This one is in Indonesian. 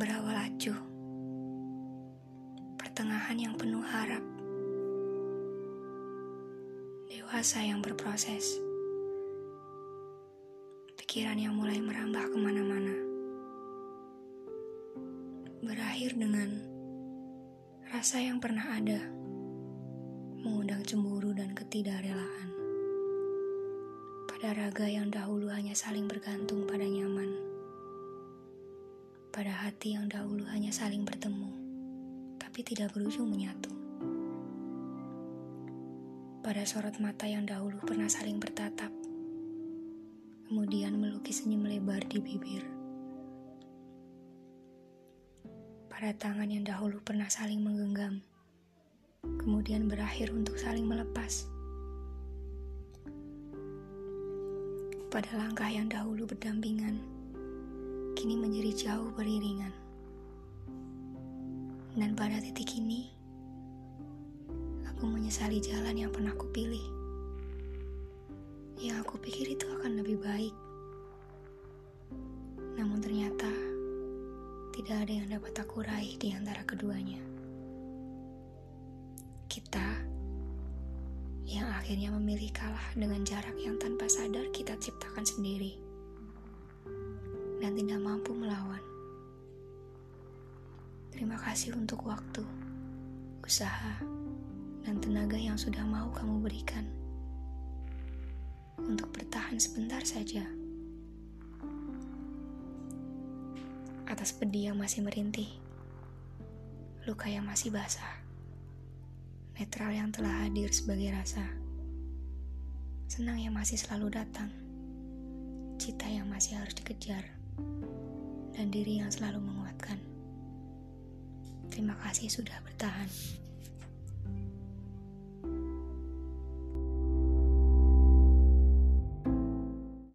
berawal acuh. Pertengahan yang penuh harap. Dewasa yang berproses. Pikiran yang mulai merambah ke mana-mana. Berakhir dengan rasa yang pernah ada. Mengundang cemburu dan ketidakrelaan. Pada raga yang dahulu hanya saling bergantung pada nyaman. Pada hati yang dahulu hanya saling bertemu tapi tidak berujung menyatu. Pada sorot mata yang dahulu pernah saling bertatap, kemudian melukis senyum lebar di bibir. Pada tangan yang dahulu pernah saling menggenggam, kemudian berakhir untuk saling melepas. Pada langkah yang dahulu berdampingan, kini menjadi jauh beriringan. Dan pada titik ini, aku menyesali jalan yang pernah aku pilih. Yang aku pikir itu akan lebih baik. Namun ternyata, tidak ada yang dapat aku raih di antara keduanya. Kita yang akhirnya memilih kalah dengan jarak yang tanpa sadar kita ciptakan sendiri tidak mampu melawan. Terima kasih untuk waktu, usaha, dan tenaga yang sudah mau kamu berikan untuk bertahan sebentar saja. Atas pedih yang masih merintih, luka yang masih basah, netral yang telah hadir sebagai rasa, senang yang masih selalu datang, cita yang masih harus dikejar, dan diri yang selalu menguatkan. Terima kasih sudah bertahan.